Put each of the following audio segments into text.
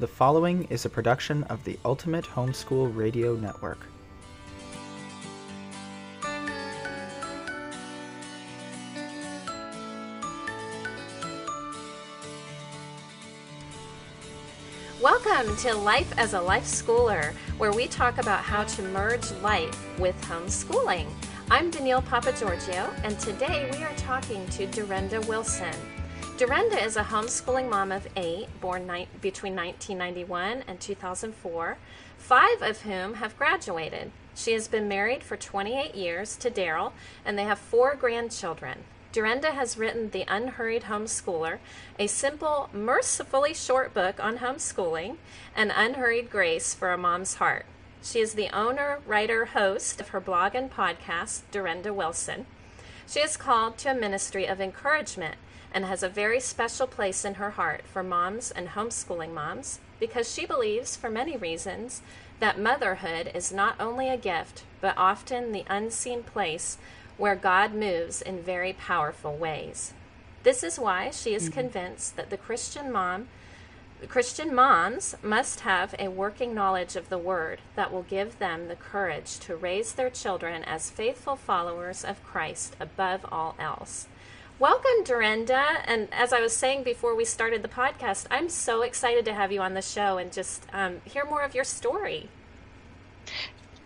The following is a production of the Ultimate Homeschool Radio Network. Welcome to Life as a Life Schooler, where we talk about how to merge life with homeschooling. I'm Danielle Papageorgiou, and today we are talking to Durenda Wilson. Durenda is a homeschooling mom of eight, born ni- between 1991 and 2004, five of whom have graduated. She has been married for 28 years to Daryl, and they have four grandchildren. Durenda has written The Unhurried Homeschooler, a simple, mercifully short book on homeschooling, and Unhurried Grace for a Mom's Heart. She is the owner, writer, host of her blog and podcast, Durenda Wilson. She is called to a ministry of encouragement and has a very special place in her heart for moms and homeschooling moms because she believes, for many reasons, that motherhood is not only a gift, but often the unseen place where God moves in very powerful ways. This is why she is mm-hmm. convinced that the Christian mom Christian moms must have a working knowledge of the Word that will give them the courage to raise their children as faithful followers of Christ above all else. Welcome, Durenda. And as I was saying before we started the podcast, I'm so excited to have you on the show and just um, hear more of your story.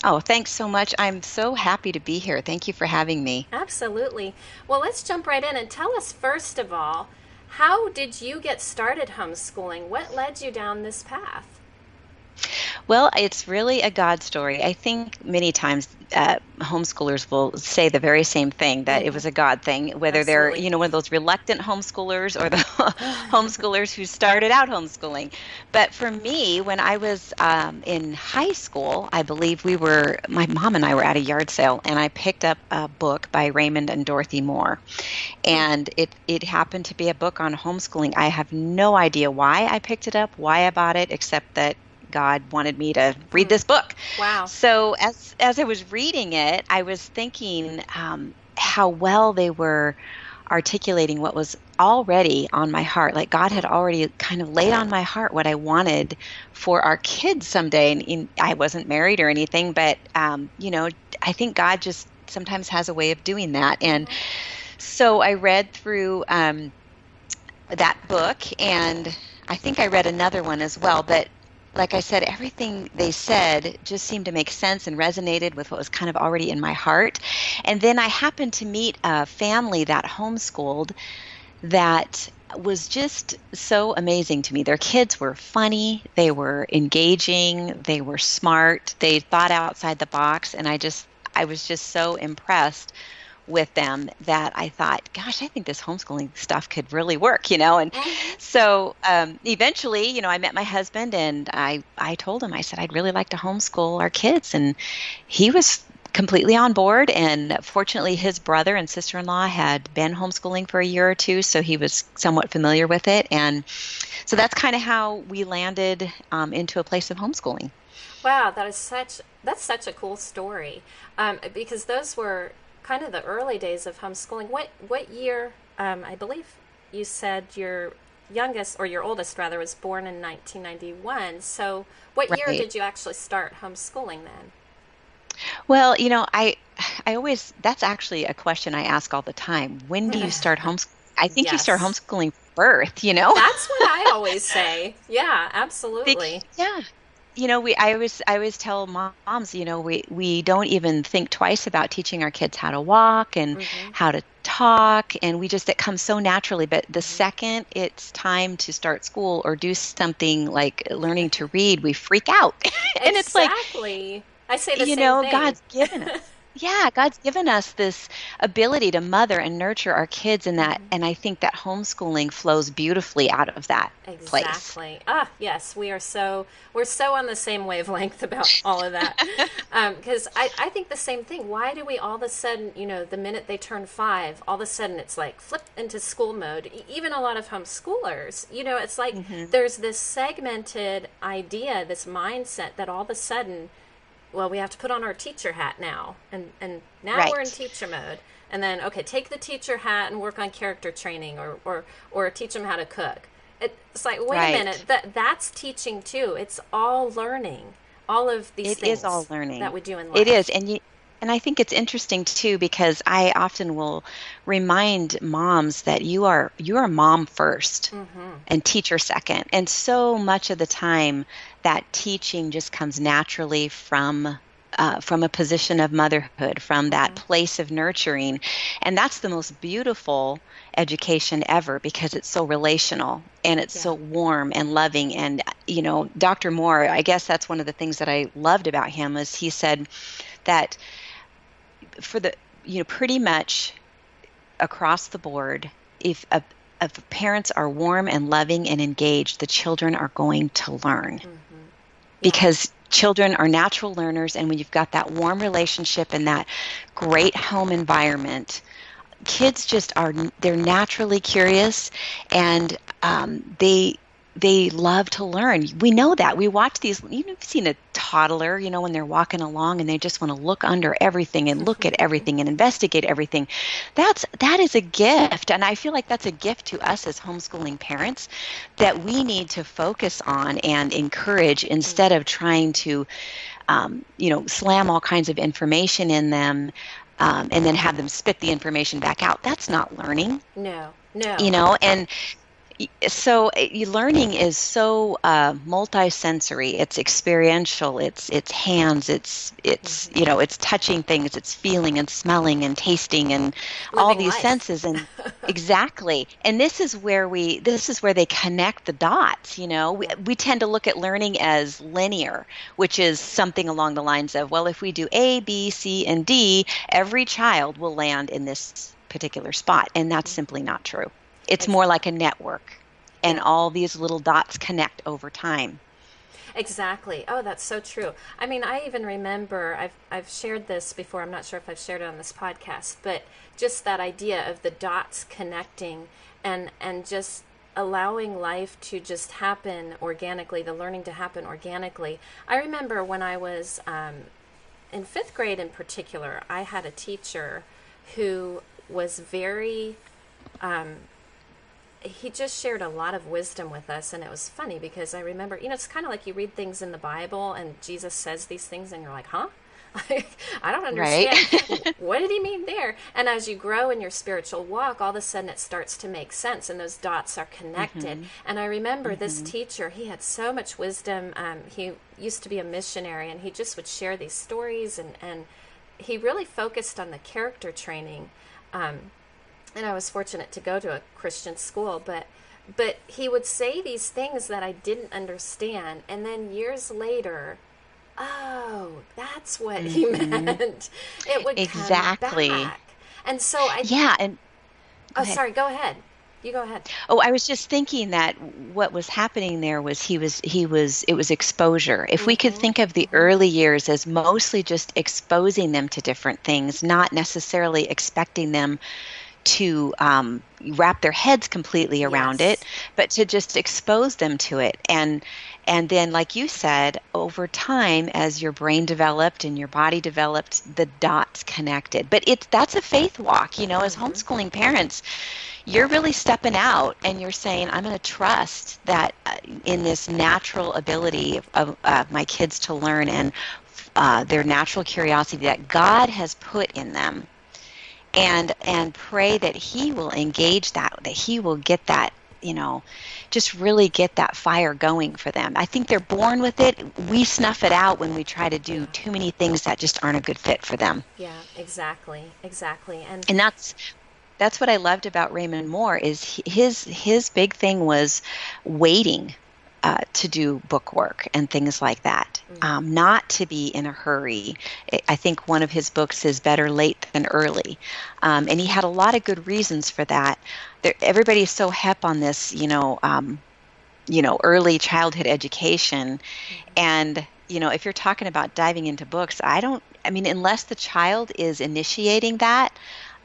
Oh, thanks so much. I'm so happy to be here. Thank you for having me. Absolutely. Well, let's jump right in and tell us, first of all, how did you get started homeschooling? What led you down this path? Well, it's really a God story. I think many times uh, homeschoolers will say the very same thing that it was a God thing, whether Absolutely. they're you know one of those reluctant homeschoolers or the homeschoolers who started out homeschooling. But for me, when I was um, in high school, I believe we were my mom and I were at a yard sale, and I picked up a book by Raymond and Dorothy Moore, and it it happened to be a book on homeschooling. I have no idea why I picked it up, why I bought it, except that God wanted me to read this book. Wow. So as as I was reading it, I was thinking um, how well they were articulating what was already on my heart. Like God had already kind of laid on my heart what I wanted for our kids someday. And in, I wasn't married or anything, but um, you know, I think God just sometimes has a way of doing that. And so I read through um, that book, and I think I read another one as well. But like I said, everything they said just seemed to make sense and resonated with what was kind of already in my heart. And then I happened to meet a family that homeschooled that was just so amazing to me. Their kids were funny, they were engaging, they were smart, they thought outside the box, and I just I was just so impressed with them that I thought, gosh, I think this homeschooling stuff could really work, you know. And so um, eventually, you know, I met my husband and I, I told him, I said, I'd really like to homeschool our kids. And he was completely on board. And fortunately, his brother and sister in law had been homeschooling for a year or two, so he was somewhat familiar with it. And so that's kind of how we landed um, into a place of homeschooling. Wow, that is such that's such a cool story um, because those were kind of the early days of homeschooling. What what year? Um, I believe you said your youngest or your oldest rather was born in 1991. So what right. year did you actually start homeschooling then? Well, you know, I I always that's actually a question I ask all the time. When do you start homeschooling? I think yes. you start homeschooling birth, you know? That's what I always say. Yeah, absolutely. yeah you know we i always i always tell moms you know we we don't even think twice about teaching our kids how to walk and mm-hmm. how to talk and we just it comes so naturally but the mm-hmm. second it's time to start school or do something like learning to read we freak out and it's like exactly i say the you know thing. god's given us yeah god's given us this ability to mother and nurture our kids in that mm-hmm. and i think that homeschooling flows beautifully out of that exactly place. ah yes we are so we're so on the same wavelength about all of that because um, I, I think the same thing why do we all of a sudden you know the minute they turn five all of a sudden it's like flip into school mode even a lot of homeschoolers you know it's like mm-hmm. there's this segmented idea this mindset that all of a sudden well, we have to put on our teacher hat now, and and now right. we're in teacher mode. And then, okay, take the teacher hat and work on character training, or or or teach them how to cook. It's like, wait Right. a minute, that that's teaching too. It's all learning. All of these It things is all learning. that we do in life. It is, and you, and I think it's interesting too because I often will remind moms that you are you are mom 1st Mm-hmm. and teacher second, and so much of the time that teaching just comes naturally from. Uh, from a position of motherhood, from that place of nurturing. And that's the most beautiful education ever because it's so relational and it's Yeah. so warm and loving. And, you know, Dr. Moore, I guess that's one of the things that I loved about him is he said that for the, you know, pretty much across the board, if a if parents are warm and loving and engaged, the children are going to learn. Because children are natural learners and when you've got that warm relationship and that great home environment kids just are they're naturally curious and um, they they love to learn. We know that. We watch these you've seen a toddler you know when they're walking along and they just want to look under everything and look at everything and investigate everything. That's that is a gift and i feel like that's a gift to us as homeschooling parents that we need to focus on and encourage instead of trying to um, you know slam all kinds of information in them um, and then have them spit the information back out. That's not learning. No, no. you know and so uh, learning is so uh, multi-sensory. It's experiential. It's it's hands. It's it's you know it's touching things. It's feeling and smelling and tasting and all these life. senses and exactly. And this is where we this is where they connect the dots you know? We, we tend to look at learning as linear which is something along the lines of well if we do a b c and d every child will land in this particular spot. And that's simply not true it's more like a network and all these little dots connect over time Exactly. Oh, that's so true. I mean, I even remember I've I've shared this before. I'm not sure if I've shared it on this podcast, but just that idea of the dots connecting and and just allowing life to just happen organically, the learning to happen organically. I remember when I was um, in fifth grade, in particular, I had a teacher who was very he just shared a lot of wisdom with us and it was funny because i remember you know it's kind of like you read things in the bible and jesus says these things and you're like huh? I don't understand. What did he mean there? And as you grow in your spiritual walk all of a sudden it starts to make sense and those dots are connected. And i remember this teacher he had so much wisdom um, he used to be a missionary and he just would share these stories and, and he really focused on the character training um, and I was fortunate to go to a Christian school, but but he would say these things that I didn't understand, and then years later, oh, that's what he mm-hmm. meant. It would Exactly. come back. And so I yeah and oh ahead. sorry, go ahead. You go ahead. Oh, I was just thinking that what was happening there was he was he was it was exposure. If we could mm-hmm. think of the mm-hmm. early years as mostly just exposing them to different things, not necessarily expecting them to um, wrap their heads completely around Yes. it, but to just expose them to it. And and then like you said over time as your brain developed and your body developed the dots connected. But it's that's a faith walk you know as homeschooling parents you're really stepping out and you're saying i'm going to trust that uh, in this natural ability of uh, my kids to learn and uh, their natural curiosity that god has put in them and and pray that he will engage that that he will get that you know just really get that fire going for them. I think they're born with it. We snuff it out when we try to do too many things that just aren't a good fit for them. Yeah, exactly, exactly. And and that's that's what i loved about raymond moore is his his big thing was waiting uh, to do book work and things like that. Um, not to be in a hurry. I- think one of his books is better late than early. Um, and he had a lot of good reasons for that. There, everybody's so hep on this you know um, you know early childhood education. And you know if you're talking about diving into books i don't i mean unless the child is initiating that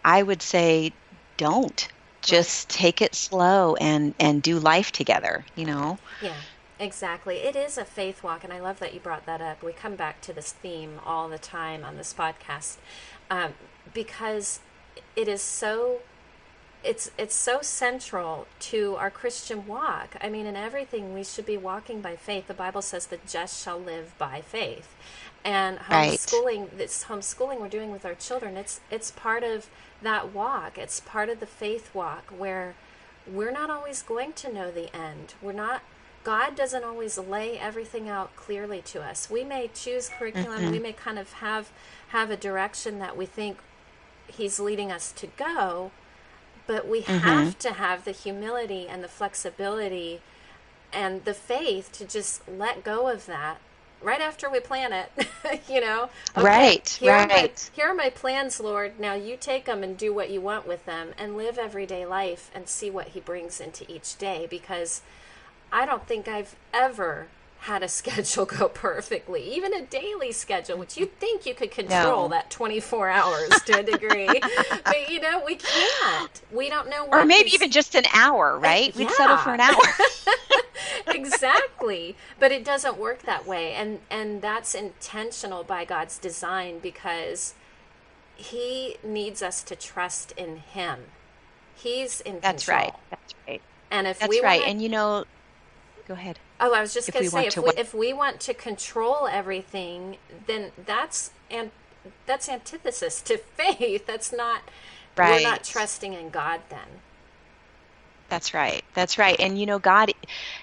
i would say don't just take it slow and and do life together you know Yeah, exactly. It is a faith walk, and I love that you brought that up. We come back to this theme all the time on this podcast um, because it is so. it's it's so central to our Christian walk. I mean, in everything we should be walking by faith. The Bible says the just shall live by faith. And homeschooling, right. this homeschooling we're doing with our children, it's it's part of that walk. It's part of the faith walk where we're not always going to know the end. We're not God doesn't always lay everything out clearly to us. We may choose curriculum, mm-hmm. we may kind of have have a direction that we think he's leading us to go, but we mm-hmm. have to have the humility and the flexibility and the faith to just let go of that right after we plan it you know? Okay, right here right are my, here are my plans lord. Now you take them and do what you want with them and live everyday life and see what he brings into each day because i don't think i've ever had a schedule go perfectly, even a daily schedule, which you'd think you could control no. that 24 hours to a degree. but, you know, we can't. We don't know Or maybe these... even just an hour, uh, right? We'd yeah. settle for an hour. exactly. But it doesn't work that way. And, and that's intentional by God's design because He needs us to trust in Him. He's in That's control. right. That's right. And if That's we right. Wanna... And you know, go ahead. Oh, I was just going to say, if we, if we want to control everything, then that's and that's antithesis to faith. That's not. Right. We're not trusting in God then. That's right. That's right. And you know, God,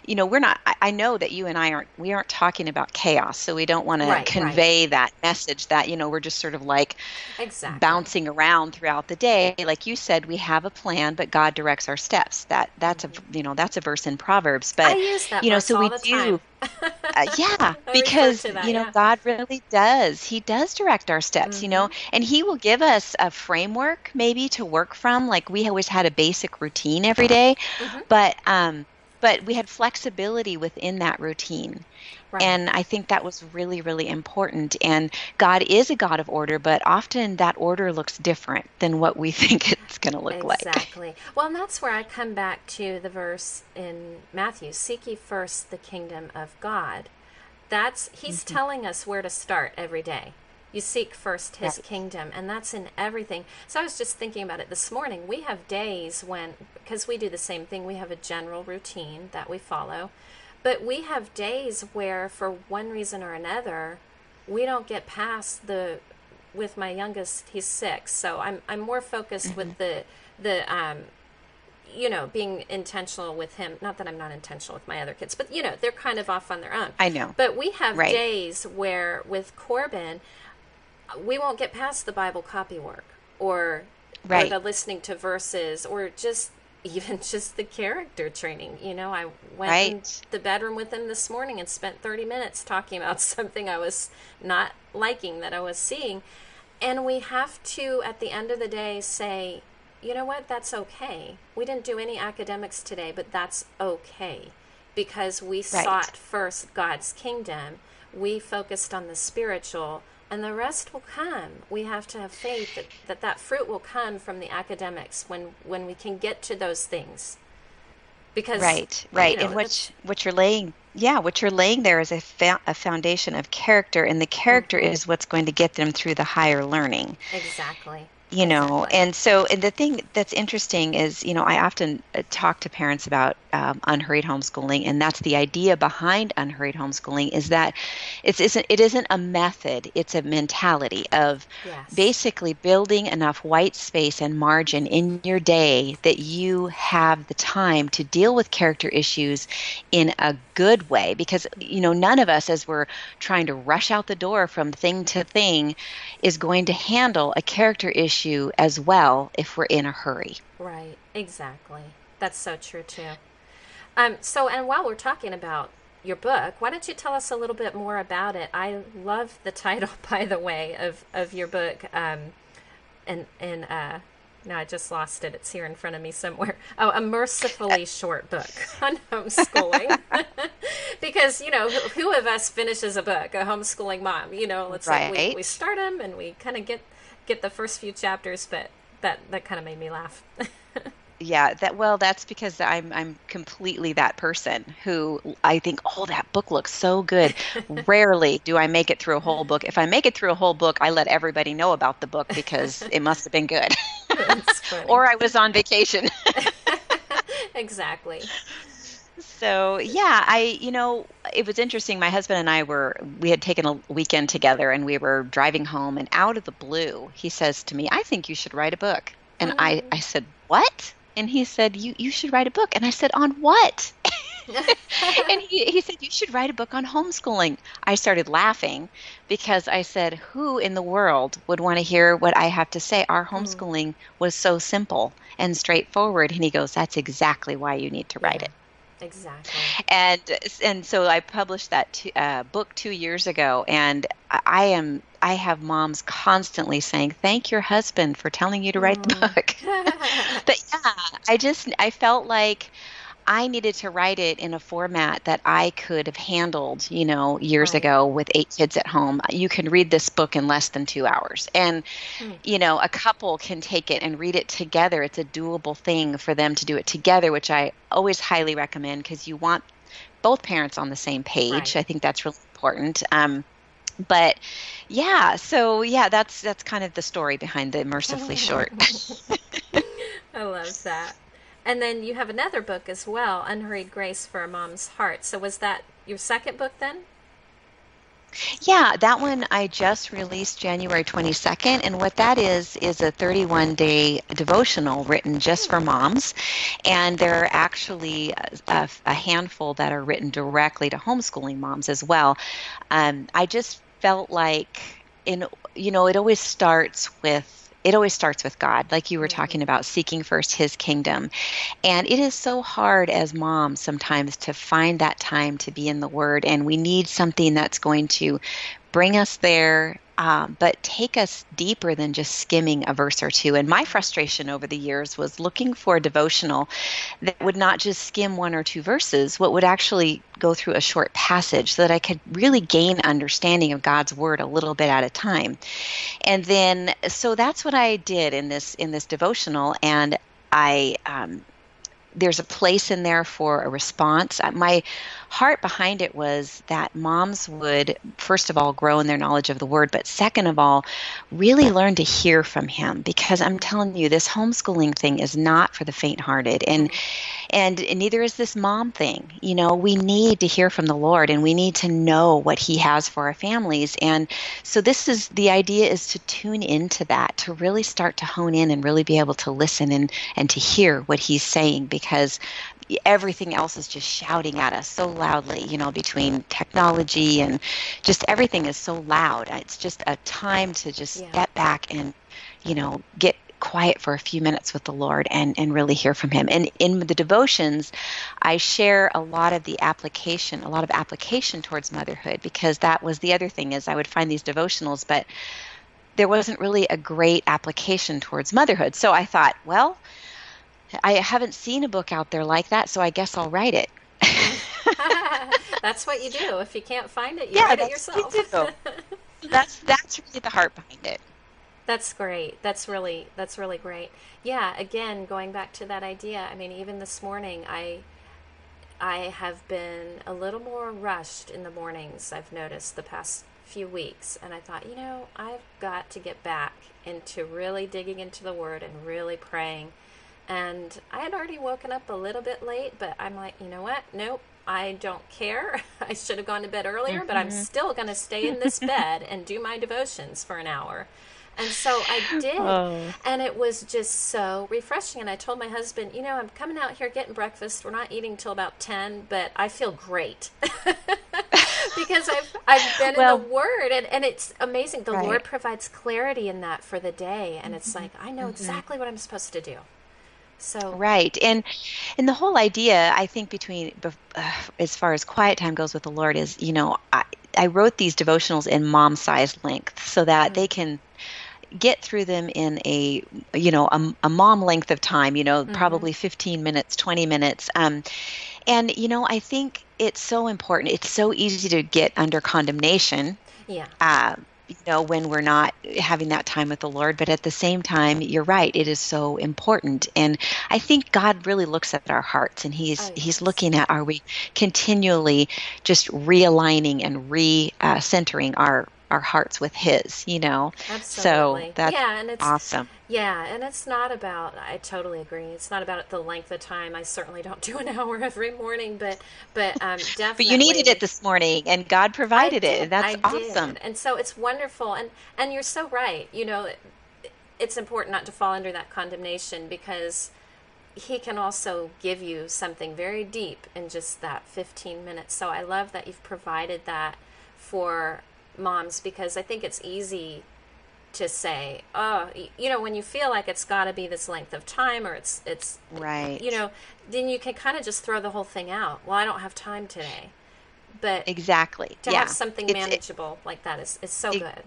you know, we're not. I, I know that you and I aren't. We aren't talking about chaos, so we don't want right, to convey right. that message that you know we're just sort of like exactly. bouncing around throughout the day. Like you said, we have a plan, but God directs our steps. That that's mm-hmm. a you know that's a verse in Proverbs. But you know, so we do. Uh, yeah, because that, you know yeah. God really does. He does direct our steps. Mm-hmm. You know, mm-hmm. and He will give us a framework maybe to work from. Like we always had a basic routine every day, mm-hmm. but um, but we had flexibility within that routine. Right. And I think that was really, really important. And God is a God of order, but often that order looks different than what we think it's going to look exactly. like. Exactly. Well, and that's where I come back to the verse in Matthew Seek ye first the kingdom of God. That's, he's mm-hmm. telling us where to start every day. You seek first his right. kingdom, and that's in everything. So I was just thinking about it this morning. We have days when, because we do the same thing, we have a general routine that we follow but we have days where, for one reason or another, we don't get past the. With my youngest, he's six, so I'm I'm more focused mm-hmm. with the the um, you know, being intentional with him. Not that I'm not intentional with my other kids, but you know, they're kind of off on their own. I know. But we have right. days where with Corbin, we won't get past the Bible copy work or, right. or the listening to verses or just even just the character training. You know, I went right. in the bedroom with him this morning and spent 30 minutes talking about something I was not liking that I was seeing. And we have to, at the end of the day, say, you know what, that's okay. We didn't do any academics today, but that's okay because we right. sought first God's kingdom. We focused on the spiritual and the rest will come. We have to have faith that, that that fruit will come from the academics when when we can get to those things. Because right, right, you know, and what what you're laying, yeah, what you're laying there is a, fa- a foundation of character, and the character mm-hmm. is what's going to get them through the higher learning. Exactly you know and so and the thing that's interesting is you know i often uh, talk to parents about um, unhurried homeschooling and that's the idea behind unhurried homeschooling is that it's isn't it isn't a method it's a mentality of yes. basically building enough white space and margin in your day that you have the time to deal with character issues in a good way because you know none of us as we're trying to rush out the door from thing to thing is going to handle a character issue issue as well if we're in a hurry. Right, exactly. That's so true too. Um, so, and while we're talking about your book, why don't you tell us a little bit more about it? I love the title, by the way, of, of your book. Um, and and uh, now I just lost it. It's here in front of me somewhere. Oh, a mercifully short book on homeschooling. because, you know, who, who, of us finishes a book, a homeschooling mom? You know, let's right. like we, we start them and we kind of get get the first few chapters, but that that kind of made me laugh. yeah, that well, that's because I'm I'm completely that person who I think, oh, that book looks so good. Rarely do I make it through a whole book. If I make it through a whole book, I let everybody know about the book because it must have been good. or I was on vacation. exactly. So, yeah, I, you know, it was interesting. My husband and I were, we had taken a weekend together and we were driving home, and out of the blue, he says to me, I think you should write a book. And oh. I, I said, What? And he said, You you should write a book. And I said, On what? and he, he said, You should write a book on homeschooling. I started laughing because I said, Who in the world would want to hear what I have to say? Our hmm. homeschooling mm. was so simple and straightforward. And he goes, That's exactly why you need to write yeah. it. Exactly. And and so I published that t- uh, book two years ago, and I am I have moms constantly saying, "Thank your husband for telling you to write mm. the book." but yeah, I just I felt like I needed to write it in a format that I could have handled, you know, years right. ago with eight kids at home. You can read this book in less than two hours. And, mm. you know, a couple can take it and read it together. It's a doable thing for them to do it together, which I always highly recommend because you want both parents on the same page. Right. I think that's really important. Um, but yeah, so yeah, that's that's kind of the story behind the mercifully short. I love that. And then you have another book as well, Unhurried Grace for a Mom's Heart. So was that your second book then? Yeah, that one I just released January 22nd. And what that is, is a 31 day devotional written just for moms. And there are actually a, a handful that are written directly to homeschooling moms as well. Um, I just felt like, in you know, it always starts with it always starts with God, like you were mm-hmm. talking about, seeking first His kingdom. And it is so hard as moms sometimes to find that time to be in the Word, and we need something that's going to bring us there, um, but take us deeper than just skimming a verse or two. And my frustration over the years was looking for a devotional that would not just skim one or two verses, what would actually go through a short passage so that I could really gain understanding of God's word a little bit at a time. And then, so that's what I did in this in this devotional, and I um, there's a place in there for a response. My heart behind it was that moms would, first of all, grow in their knowledge of the word, but second of all, really learn to hear from him. Because I'm telling you, this homeschooling thing is not for the faint-hearted, and and neither is this mom thing. You know, we need to hear from the Lord, and we need to know what He has for our families. And so, this is the idea: is to tune into that, to really start to hone in and really be able to listen and and to hear what He's saying, because everything else is just shouting at us so loudly, you know, between technology and just everything is so loud. Uh, it's just a time to just yeah. step back and, you know, get quiet for a few minutes with the Lord and, and really hear from Him. And in the devotions, I share a lot of the application, a lot of application towards motherhood, because that was the other thing is I would find these devotionals, but there wasn't really a great application towards motherhood. So I thought, well, I haven't seen a book out there like that, so I guess I'll write it. that's what you do. If you can't find it, you yeah, write it yourself. that's that's really the heart behind it. That's great. That's really that's really great. Yeah, again, going back to that idea. I mean, even this morning I I have been a little more rushed in the mornings. I've noticed the past few weeks and I thought, you know, I've got to get back into really digging into the word and really praying and I had already woken up a little bit late, but I'm like, you know what? Nope, I don't care. I should have gone to bed earlier, mm-hmm. but I'm mm-hmm. still going to stay in this bed and do my devotions for an hour. And so I did. Oh. And it was just so refreshing. And I told my husband, you know, I'm coming out here getting breakfast. We're not eating till about 10, but I feel great. because I've, I've been well, in the Word. And, and it's amazing. The right. Lord provides clarity in that for the day. And mm-hmm. it's like, I know mm-hmm. exactly what I'm supposed to do. So right, and and the whole idea, I think, between uh, as far as quiet time goes with the Lord is, you know, I, I wrote these devotionals in mom size length so that mm-hmm. they can get through them in a you know a, a mom length of time you know mm-hmm. probably 15 minutes 20 minutes um, and you know i think it's so important it's so easy to get under condemnation yeah uh, you know when we're not having that time with the lord but at the same time you're right it is so important and i think god really looks at our hearts and he's oh, yes. he's looking at are we continually just realigning and re-centering uh, our our hearts with His, you know. Absolutely. So that's yeah, and it's awesome. Yeah, and it's not about. I totally agree. It's not about the length of time. I certainly don't do an hour every morning, but but um, definitely. but you needed it this morning, and God provided did, it. And that's I awesome. Did. And so it's wonderful, and and you're so right. You know, it's important not to fall under that condemnation because he can also give you something very deep in just that 15 minutes. So I love that you've provided that for moms because I think it's easy to say, oh, you know, when you feel like it's got to be this length of time or it's it's right, you know, then you can kind of just throw the whole thing out. Well, I don't have time today, but exactly to yeah. have something manageable it, like that is is so it, good.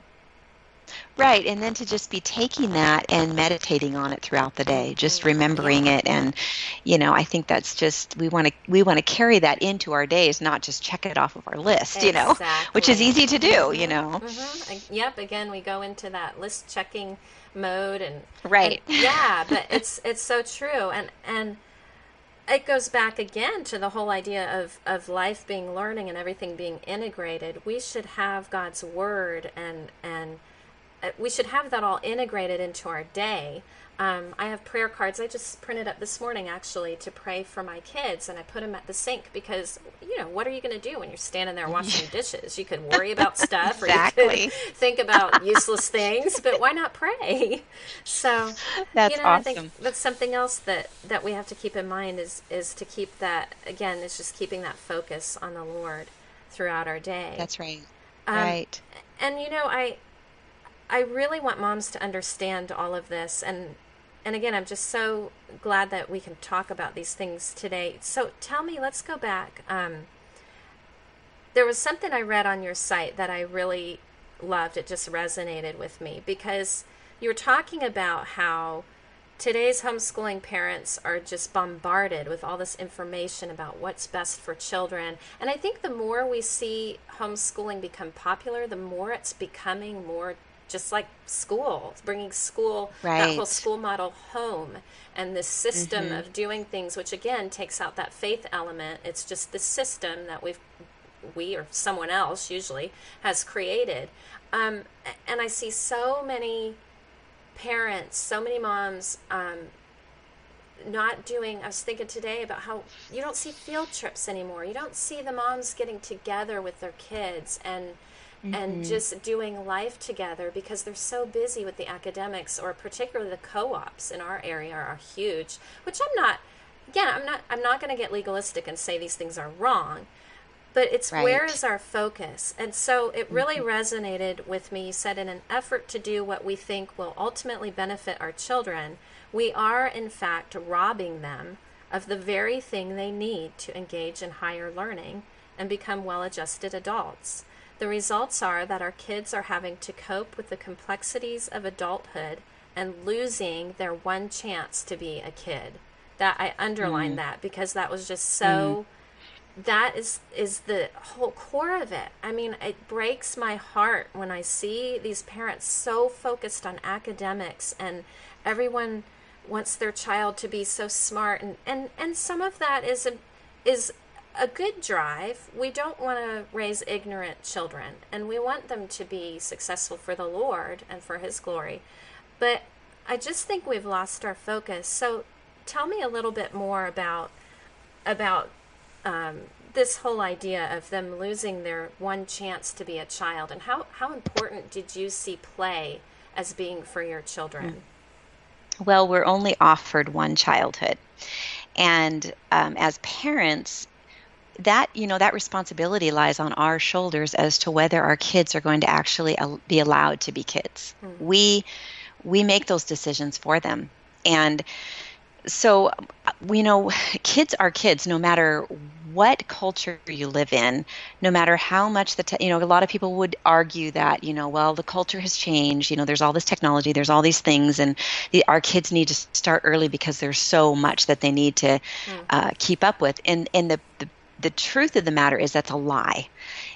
Right, and then to just be taking that and meditating on it throughout the day, just Mm-hmm. remembering it, and you know, I think that's just we want to we want to carry that into our days, not just check it off of our list, you know, which is easy to do, you know. Mm-hmm. Yep. Again, we go into that list checking mode, and right, and, yeah, but it's it's so true, and and it goes back again to the whole idea of, of life being learning and everything being integrated. We should have God's word and and we should have that all integrated into our day. Um, I have prayer cards. I just printed up this morning actually to pray for my kids, and I put them at the sink because you know what are you going to do when you're standing there washing dishes? You could worry about stuff, exactly. or you could think about useless things, but why not pray? So that's you know, awesome. I think that's something else that that we have to keep in mind is is to keep that again. It's just keeping that focus on the Lord throughout our day. That's right. Um, right. And you know, I I really want moms to understand all of this and and again, I'm just so glad that we can talk about these things today. So tell me, let's go back. Um, there was something I read on your site that I really loved. It just resonated with me because you were talking about how today's homeschooling parents are just bombarded with all this information about what's best for children. And I think the more we see homeschooling become popular, the more it's becoming more just like school, bringing school, right. that whole school model home and this system mm-hmm. of doing things, which again takes out that faith element. It's just the system that we've, we or someone else usually has created. Um, and I see so many parents, so many moms, um, not doing i was thinking today about how you don't see field trips anymore you don't see the moms getting together with their kids and mm-hmm. and just doing life together because they're so busy with the academics or particularly the co-ops in our area are huge which i'm not again i'm not i'm not going to get legalistic and say these things are wrong but it's right. where is our focus and so it really mm-hmm. resonated with me you said in an effort to do what we think will ultimately benefit our children we are in fact robbing them of the very thing they need to engage in higher learning and become well adjusted adults the results are that our kids are having to cope with the complexities of adulthood and losing their one chance to be a kid. That I underline mm. that because that was just so mm. that is is the whole core of it. I mean, it breaks my heart when I see these parents so focused on academics and everyone wants their child to be so smart and and and some of that is a, is a good drive. We don't want to raise ignorant children, and we want them to be successful for the Lord and for His glory. But I just think we've lost our focus. So, tell me a little bit more about about um, this whole idea of them losing their one chance to be a child, and how how important did you see play as being for your children? Well, we're only offered one childhood. And um, as parents, that you know that responsibility lies on our shoulders as to whether our kids are going to actually be allowed to be kids mm-hmm. we we make those decisions for them and so you know kids are kids no matter what culture you live in no matter how much the te- you know a lot of people would argue that you know well the culture has changed you know there's all this technology there's all these things and the, our kids need to start early because there's so much that they need to mm. uh, keep up with and and the, the the truth of the matter is that's a lie.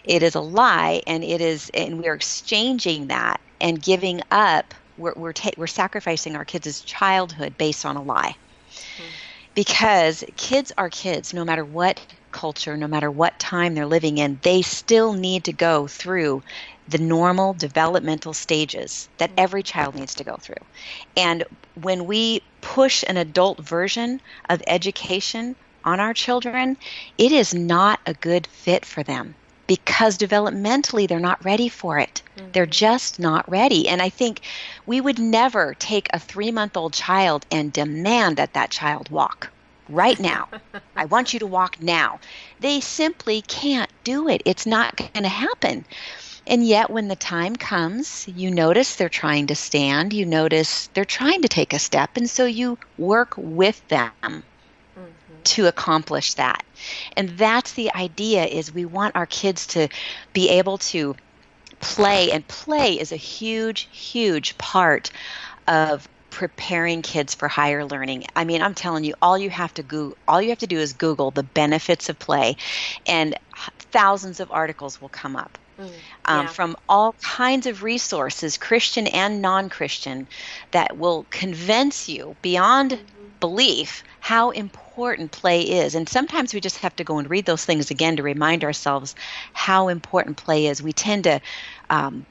It is a lie, and it is, and we are exchanging that and giving up. We're we're, ta- we're sacrificing our kids' childhood based on a lie, mm-hmm. because kids are kids, no matter what culture, no matter what time they're living in. They still need to go through the normal developmental stages that mm-hmm. every child needs to go through. And when we push an adult version of education on our children, it is not a good fit for them because developmentally they're not ready for it. Mm-hmm. They're just not ready. And I think we would never take a three month old child and demand that that child walk right now. I want you to walk now. They simply can't do it. It's not going to happen. And yet, when the time comes, you notice they're trying to stand, you notice they're trying to take a step, and so you work with them to accomplish that. And that's the idea is we want our kids to be able to play and play is a huge huge part of preparing kids for higher learning. I mean, I'm telling you all you have to go all you have to do is google the benefits of play and thousands of articles will come up. Mm, um, from all kinds of resources, Christian and non Christian, that will convince you beyond mm-hmm. belief how important play is. And sometimes we just have to go and read those things again to remind ourselves how important play is. We tend to um,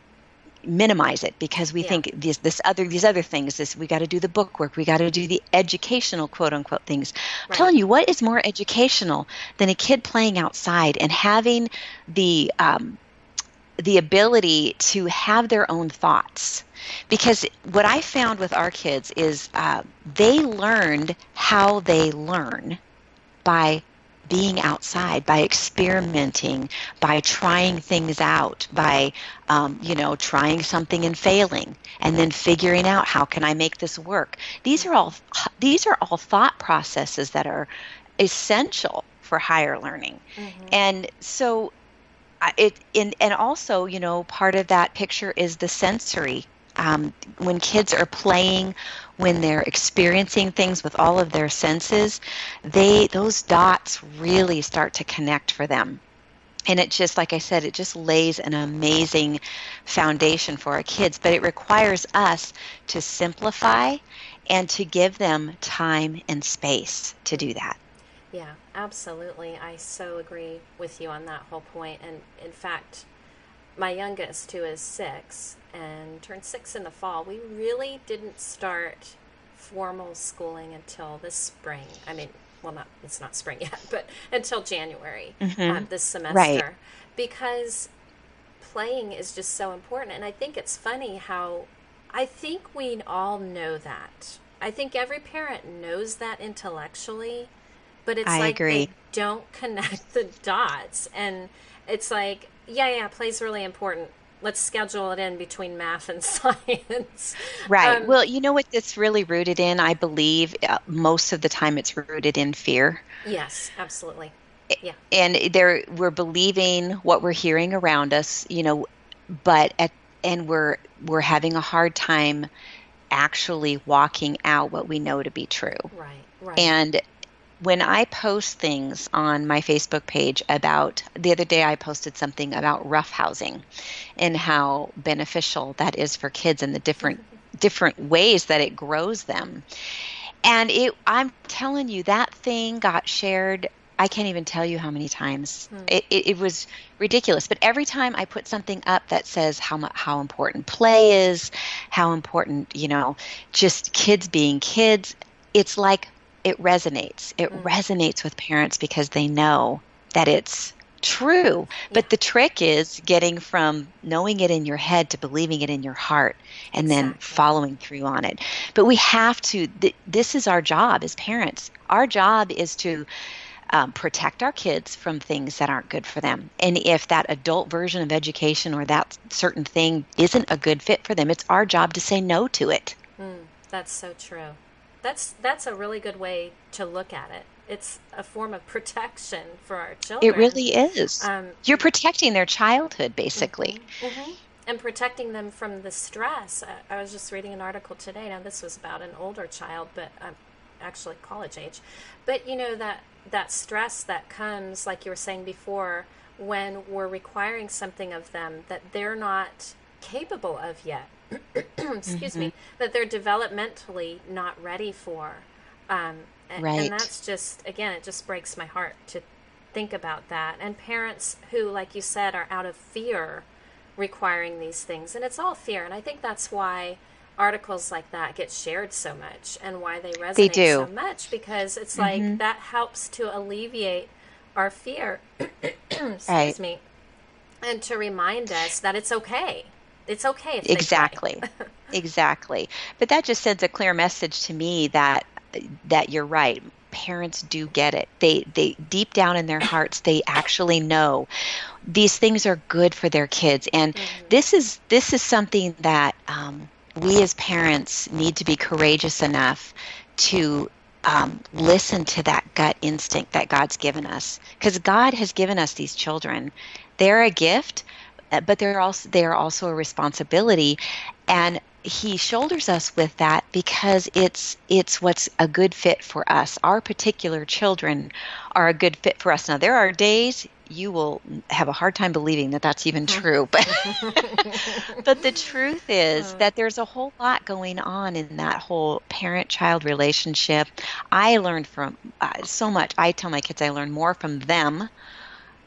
minimize it because we yeah. think these this other these other things this we got to do the book work we got to do the educational quote unquote things right. i'm telling you what is more educational than a kid playing outside and having the um, the ability to have their own thoughts. Because what I found with our kids is uh, they learned how they learn by being outside, by experimenting, by trying things out, by um, you know trying something and failing, and then figuring out how can I make this work. These are all these are all thought processes that are essential for higher learning, mm-hmm. and so it in and also you know part of that picture is the sensory um, when kids are playing when they're experiencing things with all of their senses they those dots really start to connect for them. And it just like i said it just lays an amazing foundation for our kids but it requires us to simplify and to give them time and space to do that. Yeah, absolutely. I so agree with you on that whole point. And in fact, my youngest, who is six and turned six in the fall, we really didn't start formal schooling until this spring. I mean, well, not it's not spring yet, but until January mm-hmm. this semester, right. because playing is just so important. And I think it's funny how I think we all know that. I think every parent knows that intellectually, but it's I like agree. they don't connect the dots. And it's like yeah yeah play's really important. Let's schedule it in between math and science. Right. Um, well you know what it's really rooted in? I believe uh, most of the time it's rooted in fear. Yes absolutely. Yeah. and there we're believing what we're hearing around us you know but at and we're we're having a hard time actually walking out what we know to be true. Right right. And when I post things on my Facebook page about the other day, I posted something about rough housing and how beneficial that is for kids and the different different ways that it grows them. And it, I'm telling you, that thing got shared. I can't even tell you how many times. Hmm. It, it, it, was ridiculous. But every time I put something up that says how how important play is, how important you know, just kids being kids, it's like it resonates. It mm. resonates with parents because they know that it's true. But yeah. the trick is getting from knowing it in your head to believing it in your heart and exactly. then following through on it. But we have to, th- this is our job as parents. Our job is to um, protect our kids from things that aren't good for them. And if that adult version of education or that certain thing isn't a good fit for them, it's our job to say no to it. Mm, that's so true. That's that's a really good way to look at it. It's a form of protection for our children. It really is. Um, You're protecting their childhood, basically. Mm-hmm, mm-hmm. And protecting them from the stress. I, I, was just reading an article today. Now, this was about an older child, but um, actually college age. But you know that that stress that comes, like you were saying before, when we're requiring something of them that they're not capable of yet excuse mm-hmm. me, that they're developmentally not ready for. Um, and, right. and that's just, again, it just breaks my heart to think about that. And parents who, like you said, are out of fear requiring these things. And it's all fear. And I think that's why articles like that get shared so much and why they resonate they so much because it's like Mhm. that helps to alleviate our fear. Excuse Right. me. And to remind us that it's okay. It's okay if exactly. Exactly. But that just sends a clear message to me that that you're right. Parents do get it. They they deep down in their hearts they actually know these things are good for their kids. And Mhm. this is this is something that um, we as parents need to be courageous enough to um, listen to that gut instinct that God's given us. Because God has given us these children. They're a gift but they're also they are also a responsibility. And he shoulders us with that because it's it's what's a good fit for us. Our particular children are a good fit for us. Now there are days you will have a hard time believing that that's even true but but the truth is Uh. that there's a whole lot going on in that whole parent child relationship. I learned from uh, so much. I tell my kids i learn more from them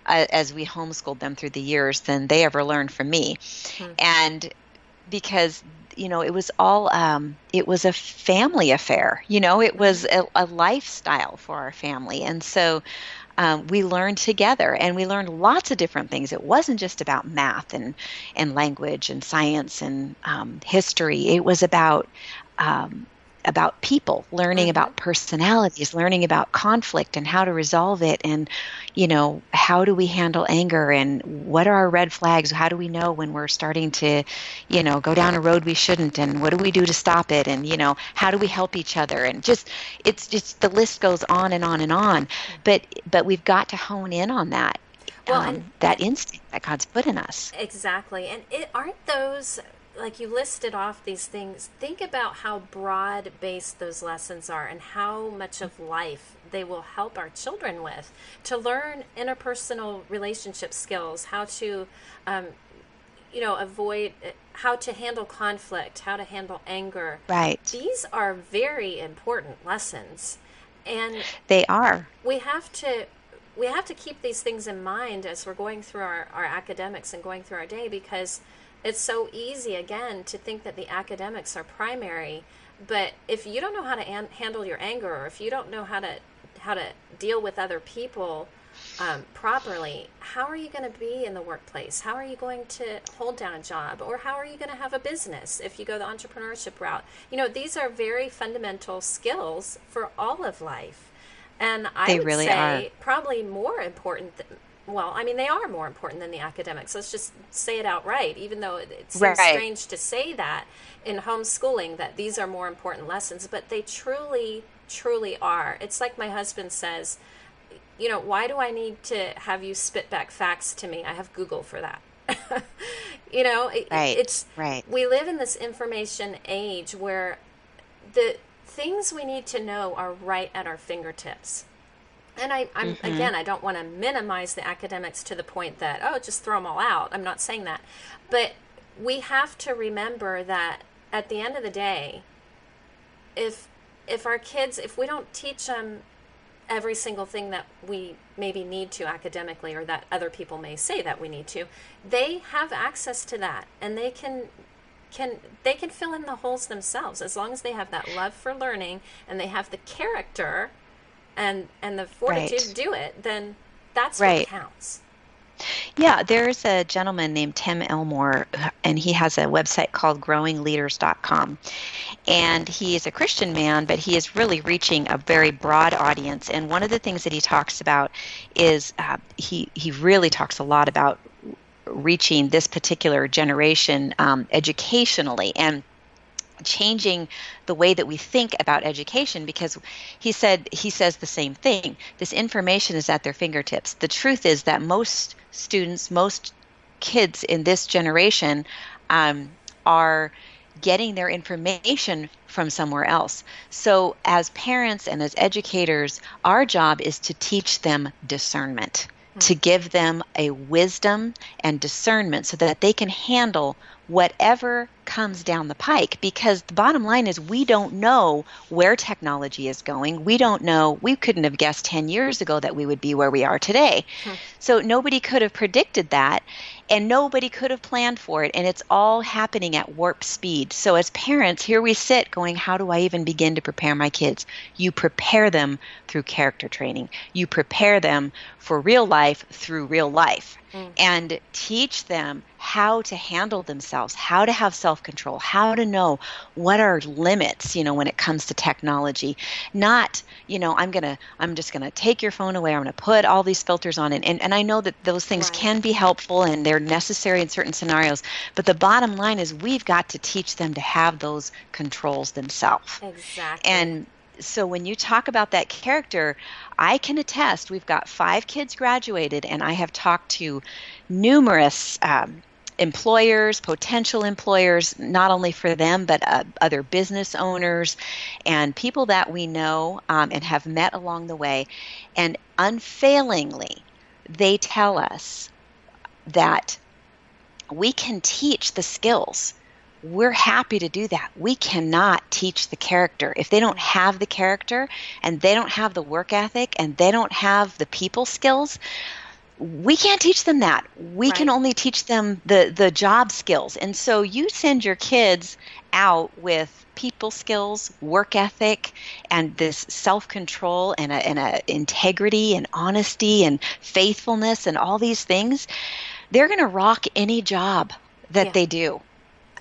uh, as we homeschooled them through the years than they ever learned from me. Hmm. and because you know it was all um, it was a family affair you know it was a, a lifestyle for our family. And so um, we learned together and we learned lots of different things. It wasn't just about math and and language and science and um, history. It was about um, about people learning Mhm. about personalities learning about conflict and how to resolve it and you know how do we handle anger and what are our red flags? How do we know when we're starting to you know go down a road we shouldn't and what do we do to stop it? And you know how do we help each other? And just it's just the list goes on and on and on. But but we've got to hone in on that Well, um, and- that instinct that god's put in us. Exactly. And it aren't those like you listed off these things. Think about how broad based those lessons are and how much of life they will help our children with to learn interpersonal relationship skills, how to um, you know, avoid how to handle conflict, how to handle anger. right These are very important lessons. And they are we have to we have to keep these things in mind as we're going through our, our academics and going through our day because it's so easy again to think that the academics are primary but if you don't know how to an- handle your anger or if you don't know how to how to deal with other people um, properly how are you going to be in the workplace how are you going to hold down a job or how are you going to have a business if you go the entrepreneurship route you know these are very fundamental skills for all of life and I They would really say are. probably more important. Th- well, I mean, they are more important than the academics. Let's just say it outright, even though it, it seems Right. strange to say that in homeschooling that these are more important lessons, but they truly, truly are. It's like my husband says, you know, why do I need to have you spit back facts to me? I have Google for that. you know, it, Right, it's right. we live in this information age where the things we need to know are right at our fingertips. And I, I'm Mm-hmm. again, I don't want to minimize the academics to the point that oh, just throw them all out. I'm not saying that, but we have to remember that at the end of the day, if if our kids, if we don't teach them every single thing that we maybe need to academically or that other people may say that we need to, they have access to that and they can can they can fill in the holes themselves as long as they have that love for learning and they have the character and and the fortitude Right. to do it then that's Right. what counts Yeah, there's a gentleman named Tim Elmore, and he has a website called growingleaders.com. And he is a Christian man, but he is really reaching a very broad audience. And one of the things that he talks about is uh, he, he really talks a lot about reaching this particular generation um, educationally. And changing the way that we think about education because he said he says the same thing. This information is at their fingertips. The truth is that most students most kids in this generation um, are getting their information from somewhere else. So as parents and as educators our job is to teach them discernment to give them a wisdom and discernment so that they can handle whatever comes down the pike because the bottom line is we don't know where technology is going. We don't know, we couldn't have guessed 10 years ago that we would be where we are today. Hmm. So nobody could have predicted that and nobody could have planned for it and it's all happening at warp speed so as parents here we sit going how do i even begin to prepare my kids you prepare them through character training you prepare them for real life through real life mm. and teach them how to handle themselves, how to have self-control, how to know what are limits, you know, when it comes to technology. Not, you know, I'm gonna I'm just gonna take your phone away, I'm gonna put all these filters on it. And and I know that those things right. can be helpful and they're necessary in certain scenarios. But the bottom line is we've got to teach them to have those controls themselves. Exactly. And so when you talk about that character, I can attest. We've got five kids graduated, and I have talked to numerous um, employers, potential employers, not only for them, but uh, other business owners and people that we know um, and have met along the way. And unfailingly, they tell us that we can teach the skills we're happy to do that. We cannot teach the character. If they don't have the character and they don't have the work ethic and they don't have the people skills, we can't teach them that. We right. can only teach them the the job skills. And so you send your kids out with people skills, work ethic, and this self-control and a, and a integrity and honesty and faithfulness and all these things. They're going to rock any job that yeah. they do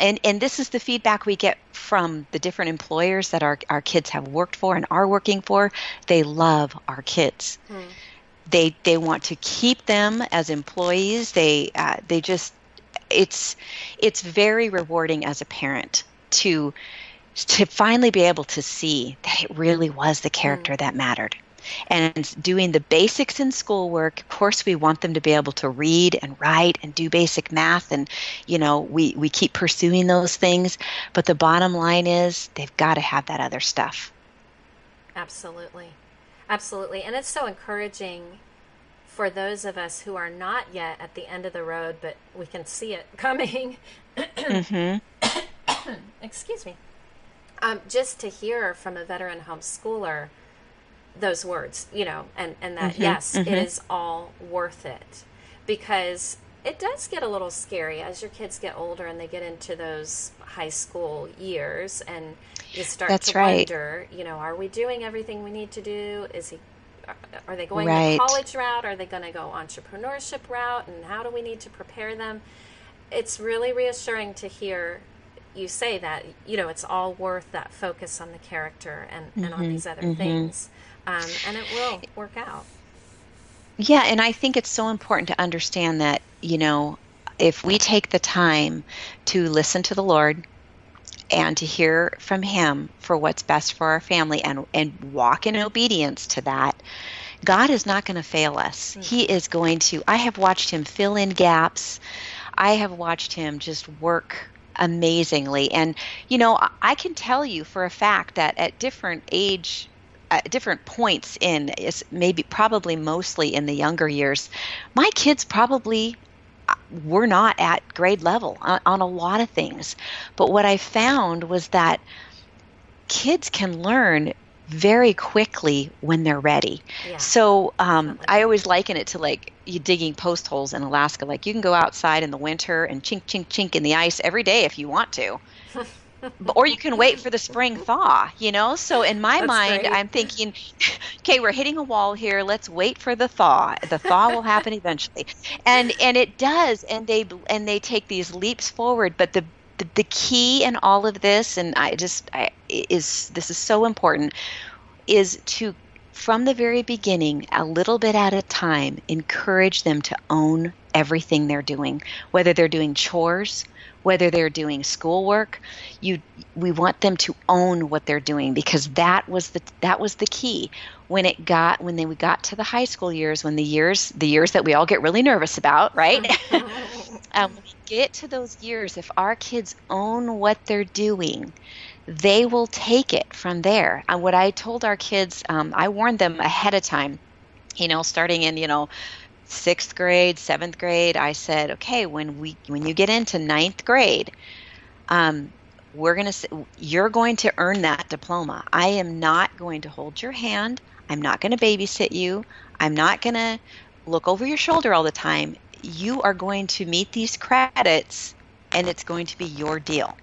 and and this is the feedback we get from the different employers that our, our kids have worked for and are working for they love our kids hmm. They they want to keep them as employees they uh, they just it's it's very rewarding as a parent to to finally be able to see that it really was the character hmm. that mattered and doing the basics in schoolwork. Of course, we want them to be able to read and write and do basic math, and you know, we we keep pursuing those things. But the bottom line is, they've got to have that other stuff. Absolutely, absolutely, and it's so encouraging for those of us who are not yet at the end of the road, but we can see it coming. mm-hmm. Excuse me. Um, just to hear from a veteran homeschooler those words, you know, and, and that mm-hmm, yes, mm-hmm. it is all worth it. Because it does get a little scary as your kids get older and they get into those high school years and you start That's to right. wonder, you know, are we doing everything we need to do? Is he are they going right. the college route? Are they going to go entrepreneurship route? And how do we need to prepare them? It's really reassuring to hear you say that, you know, it's all worth that focus on the character and, mm-hmm. and on mm-hmm. these other mm-hmm. things um, and it will work out. Yeah, and I think it's so important to understand that, you know, if we take the time to listen to the Lord and to hear from Him for what's best for our family and, and walk in obedience to that, God is not going to fail us. Mm-hmm. He is going to, I have watched Him fill in gaps. I have watched Him just work amazingly. And, you know, I can tell you for a fact that at different age at different points in is maybe probably mostly in the younger years my kids probably were not at grade level on, on a lot of things but what i found was that kids can learn very quickly when they're ready. Yeah. So um, I always liken it to like you digging post holes in Alaska. Like you can go outside in the winter and chink, chink, chink in the ice every day if you want to. or you can wait for the spring thaw, you know? So in my That's mind, great. I'm thinking, okay, we're hitting a wall here. Let's wait for the thaw. The thaw will happen eventually. And and it does and they and they take these leaps forward, but the the, the key in all of this and I just I is this is so important is to from the very beginning, a little bit at a time, encourage them to own everything they're doing, whether they're doing chores, whether they're doing schoolwork you we want them to own what they're doing because that was the that was the key. When it got when they we got to the high school years when the years the years that we all get really nervous about right? Um, when we get to those years if our kids own what they're doing they will take it from there. And what i told our kids um, i warned them ahead of time you know starting in you know sixth grade, seventh grade, I said, okay, when we when you get into ninth grade, um, we're to you're going to earn that diploma. I am not going to hold your hand. I'm not going to babysit you. I'm not going to look over your shoulder all the time. You are going to meet these credits and it's going to be your deal.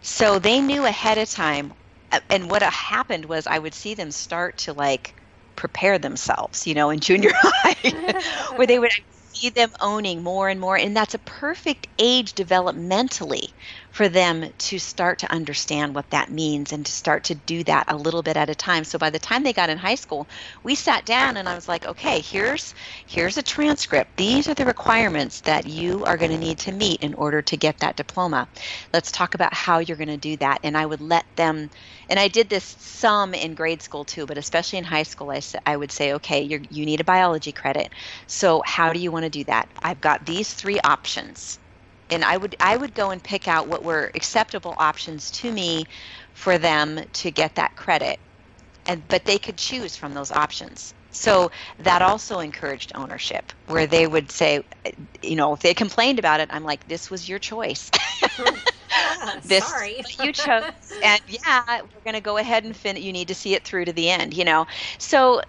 So they knew ahead of time uh, and what happened was i would see them start to like prepare themselves you know in junior high where they would see them owning more and more. And that's a perfect age developmentally for them to start to understand what that means and to start to do that a little bit at a time. So by the time they got in high school, we sat down and I was like, okay, here's here's a transcript. These are the requirements that you are going to need to meet in order to get that diploma. Let's talk about how you're going to do that. And I would let them and I did this some in grade school too, but especially in high school, I, I would say, okay, you you need a biology credit. So how do you want to do that? I've got these three options and I would I would go and pick out what were acceptable options to me for them to get that credit. And but they could choose from those options. So that also encouraged ownership, where they would say, you know, if they complained about it, I'm like, this was your choice. this sorry. you chose, and yeah, we're going to go ahead and fin. You need to see it through to the end, you know. So,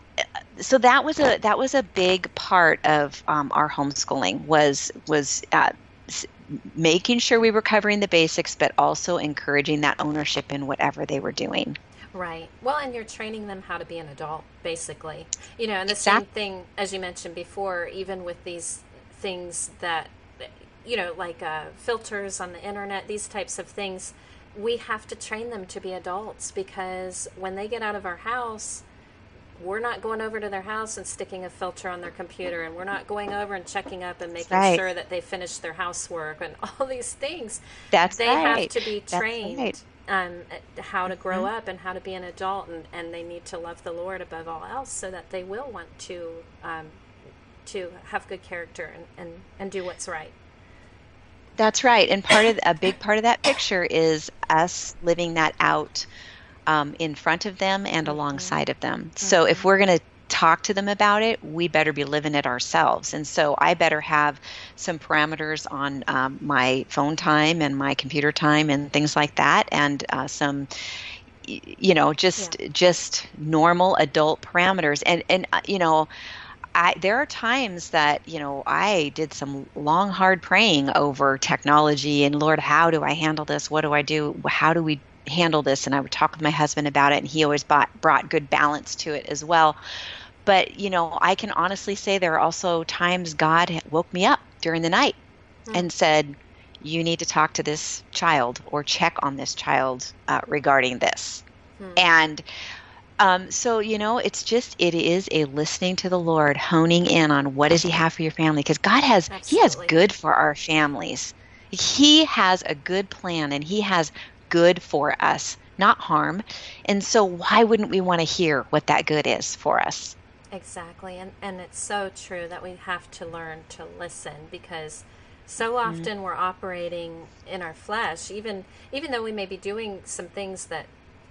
so that was a that was a big part of um, our homeschooling was was uh, making sure we were covering the basics, but also encouraging that ownership in whatever they were doing. Right. Well, and you're training them how to be an adult, basically. You know, and the exactly. same thing as you mentioned before, even with these things that, you know, like uh, filters on the internet, these types of things, we have to train them to be adults because when they get out of our house, we're not going over to their house and sticking a filter on their computer and we're not going over and checking up and making right. sure that they finish their housework and all these things that's right. they right. have to be trained right. um, how to grow mm-hmm. up and how to be an adult and, and they need to love the lord above all else so that they will want to um, to have good character and, and, and do what's right that's right and part of a big part of that picture is us living that out um, in front of them and mm-hmm. alongside of them. Mm-hmm. So if we're going to talk to them about it, we better be living it ourselves. And so I better have some parameters on um, my phone time and my computer time and things like that, and uh, some you know just yeah. just normal adult parameters and and uh, you know I, there are times that you know I did some long hard praying over technology and Lord how do I handle this what do I do how do we handle this and i would talk with my husband about it and he always brought, brought good balance to it as well but you know i can honestly say there are also times god woke me up during the night mm. and said you need to talk to this child or check on this child uh, regarding this mm. and um, so you know it's just it is a listening to the lord honing in on what does he have for your family because god has Absolutely. he has good for our families he has a good plan and he has good for us, not harm. And so, why wouldn't we want to hear what that good is for us? Exactly. And, and it's so true that we have to learn to listen because so mm-hmm. often mm-hmm. we're operating in our flesh even even though we may be doing some things that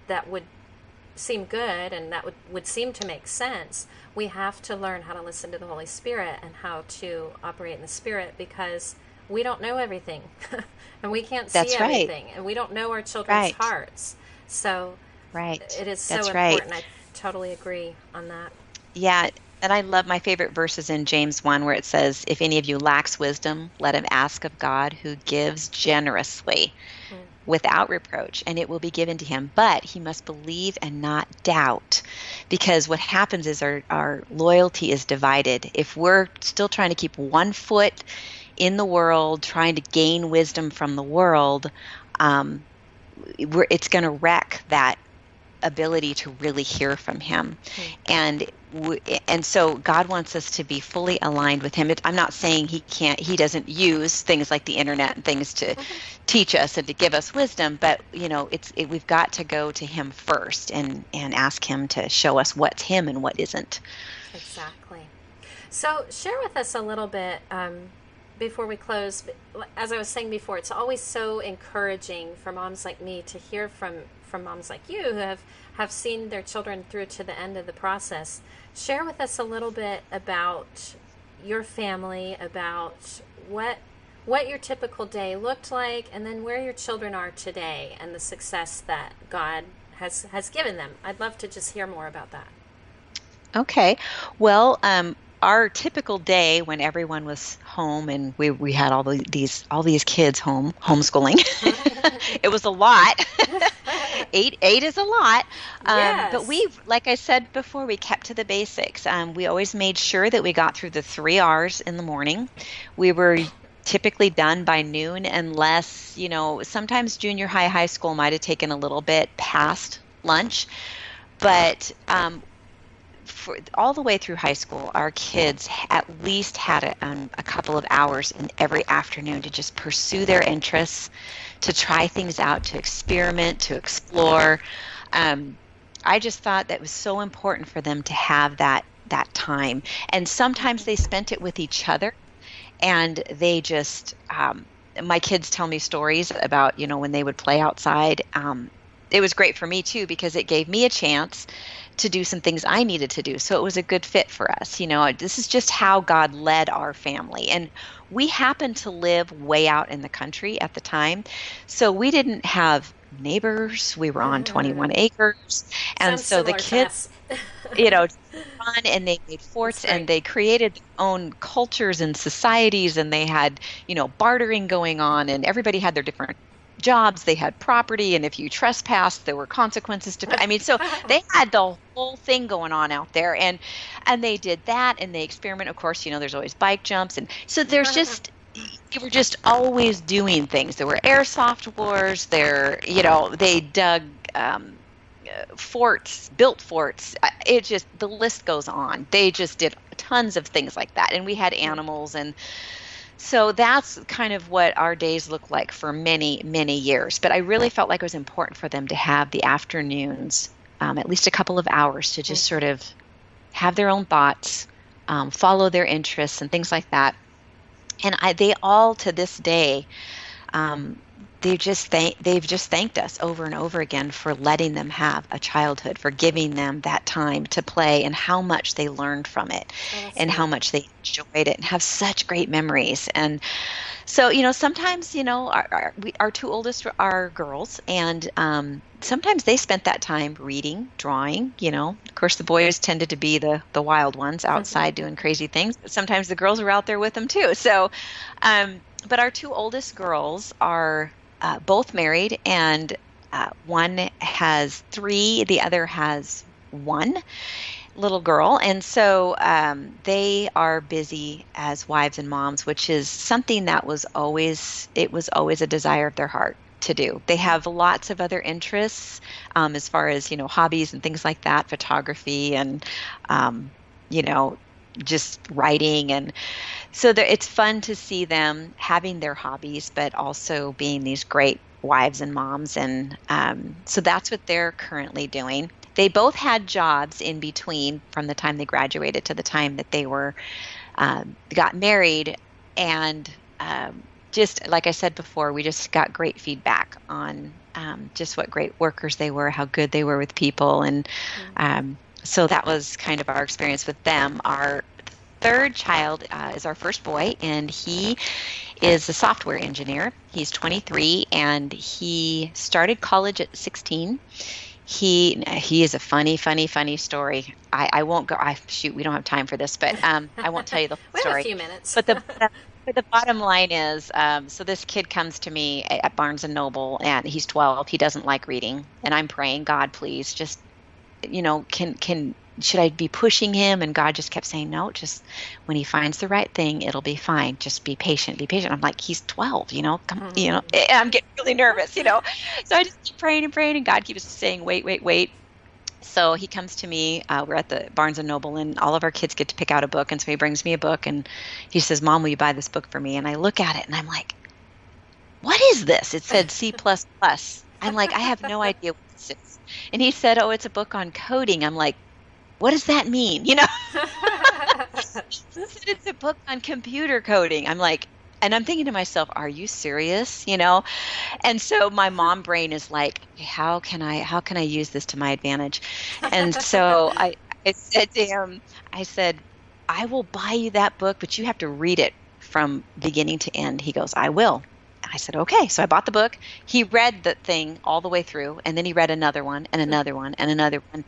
that would seem good and that would, would seem to make sense we have to learn how to listen to the holy spirit and how to operate in the spirit because we don't know everything and we can't see That's everything right. and we don't know our children's right. hearts so right it is so That's important right. i totally agree on that yeah and i love my favorite verses in james 1 where it says if any of you lacks wisdom let him ask of god who gives generously mm. without reproach and it will be given to him but he must believe and not doubt because what happens is our, our loyalty is divided if we're still trying to keep one foot in the world trying to gain wisdom from the world, um, it's going to wreck that ability to really hear from him mm-hmm. and and so god wants us to be fully aligned with him i'm not saying he can't he doesn't use things like the internet and things to mm-hmm. teach us and to give us wisdom but you know it's it, we've got to go to him first and and ask him to show us what's him and what isn't exactly so share with us a little bit um, before we close, as I was saying before, it's always so encouraging for moms like me to hear from from moms like you who have have seen their children through to the end of the process. Share with us a little bit about your family, about what what your typical day looked like and then where your children are today and the success that God has has given them. I'd love to just hear more about that. Okay. Well, um, our typical day when everyone was home and we, we had all the, these all these kids home homeschooling it was a lot. Eight eight is a lot. Um, yes. but we like i said before we kept to the basics. Um, we always made sure that we got through the three r's in the morning. We were typically done by noon unless you know sometimes junior high high school might have taken a little bit past lunch. But um, for all the way through high school, our kids at least had a, um, a couple of hours in every afternoon to just pursue their interests, to try things out, to experiment, to explore. Um, I just thought that was so important for them to have that that time, and sometimes they spent it with each other, and they just. Um, my kids tell me stories about you know when they would play outside. It was great for me too because it gave me a chance to do some things I needed to do. So it was a good fit for us. You know, this is just how God led our family. And we happened to live way out in the country at the time. So we didn't have neighbors. We were on mm. 21 acres. And Sounds so the kids, you know, fun and they made forts and they created their own cultures and societies and they had, you know, bartering going on and everybody had their different jobs, they had property, and if you trespassed, there were consequences to. I mean, so they had the whole thing going on out there, and and they did that, and they experiment. Of course, you know, there's always bike jumps, and so there's just they were just always doing things. There were airsoft wars. There, you know, they dug. Um, forts, built forts. It just the list goes on. They just did tons of things like that, and we had animals and so that's kind of what our days look like for many, many years. But I really felt like it was important for them to have the afternoons, um, at least a couple of hours, to just sort of have their own thoughts, um, follow their interests, and things like that. And I, they all to this day um, they just thank they've just thanked us over and over again for letting them have a childhood for giving them that time to play and how much they learned from it awesome. and how much they enjoyed it and have such great memories and so you know sometimes you know our, our, we, our two oldest are girls and um, sometimes they spent that time reading drawing you know of course the boys tended to be the the wild ones mm-hmm. outside mm-hmm. doing crazy things but sometimes the girls were out there with them too so um, but our two oldest girls are uh, both married, and uh, one has three, the other has one little girl. And so um, they are busy as wives and moms, which is something that was always, it was always a desire of their heart to do. They have lots of other interests um, as far as, you know, hobbies and things like that, photography and, um, you know, just writing. And so it's fun to see them having their hobbies but also being these great wives and moms. And um, so that's what they're currently doing. They both had jobs in between from the time they graduated to the time that they were uh, got married. And um, just like i said before we just got great feedback on um, just what great workers they were how good they were with people. And mm-hmm so that was kind of our experience with them. Our third child uh, is our first boy, and he is a software engineer. He's 23, and he started college at 16 he he is a funny funny funny story. I i won't go i shoot we don't have time for this but um i won't tell you the we story have a few minutes. But the but the bottom line is um so this kid comes to me at barnes and noble and he's 12 he doesn't like reading and i'm praying god please just you know, can can should I be pushing him? And God just kept saying, no, just when he finds the right thing, it'll be fine. Just be patient, be patient. I'm like, he's 12, you know, come, mm-hmm. you know, mm-hmm. I'm getting really nervous, you know. So I just keep praying and praying, and God keeps saying, wait, wait, wait. So he comes to me. Uh, we're at the Barnes and Noble, and all of our kids get to pick out a book. And so he brings me a book, and he says, "Mom, will you buy this book for me?" And I look at it, and I'm like, "What is this?" It said C plus plus. I'm like, I have no idea what this is. And he said, "Oh, it's a book on coding." I'm like, "What does that mean?" You know. it's a book on computer coding. I'm like, and I'm thinking to myself, "Are you serious?" You know. And so my mom brain is like, "How can I? How can I use this to my advantage?" And so I, I said to him, I said, "I will buy you that book, but you have to read it from beginning to end. He goes, I will. I said, okay. So I bought the book. He read the thing all the way through, and then he read another one, and mm-hmm. another one, and another one.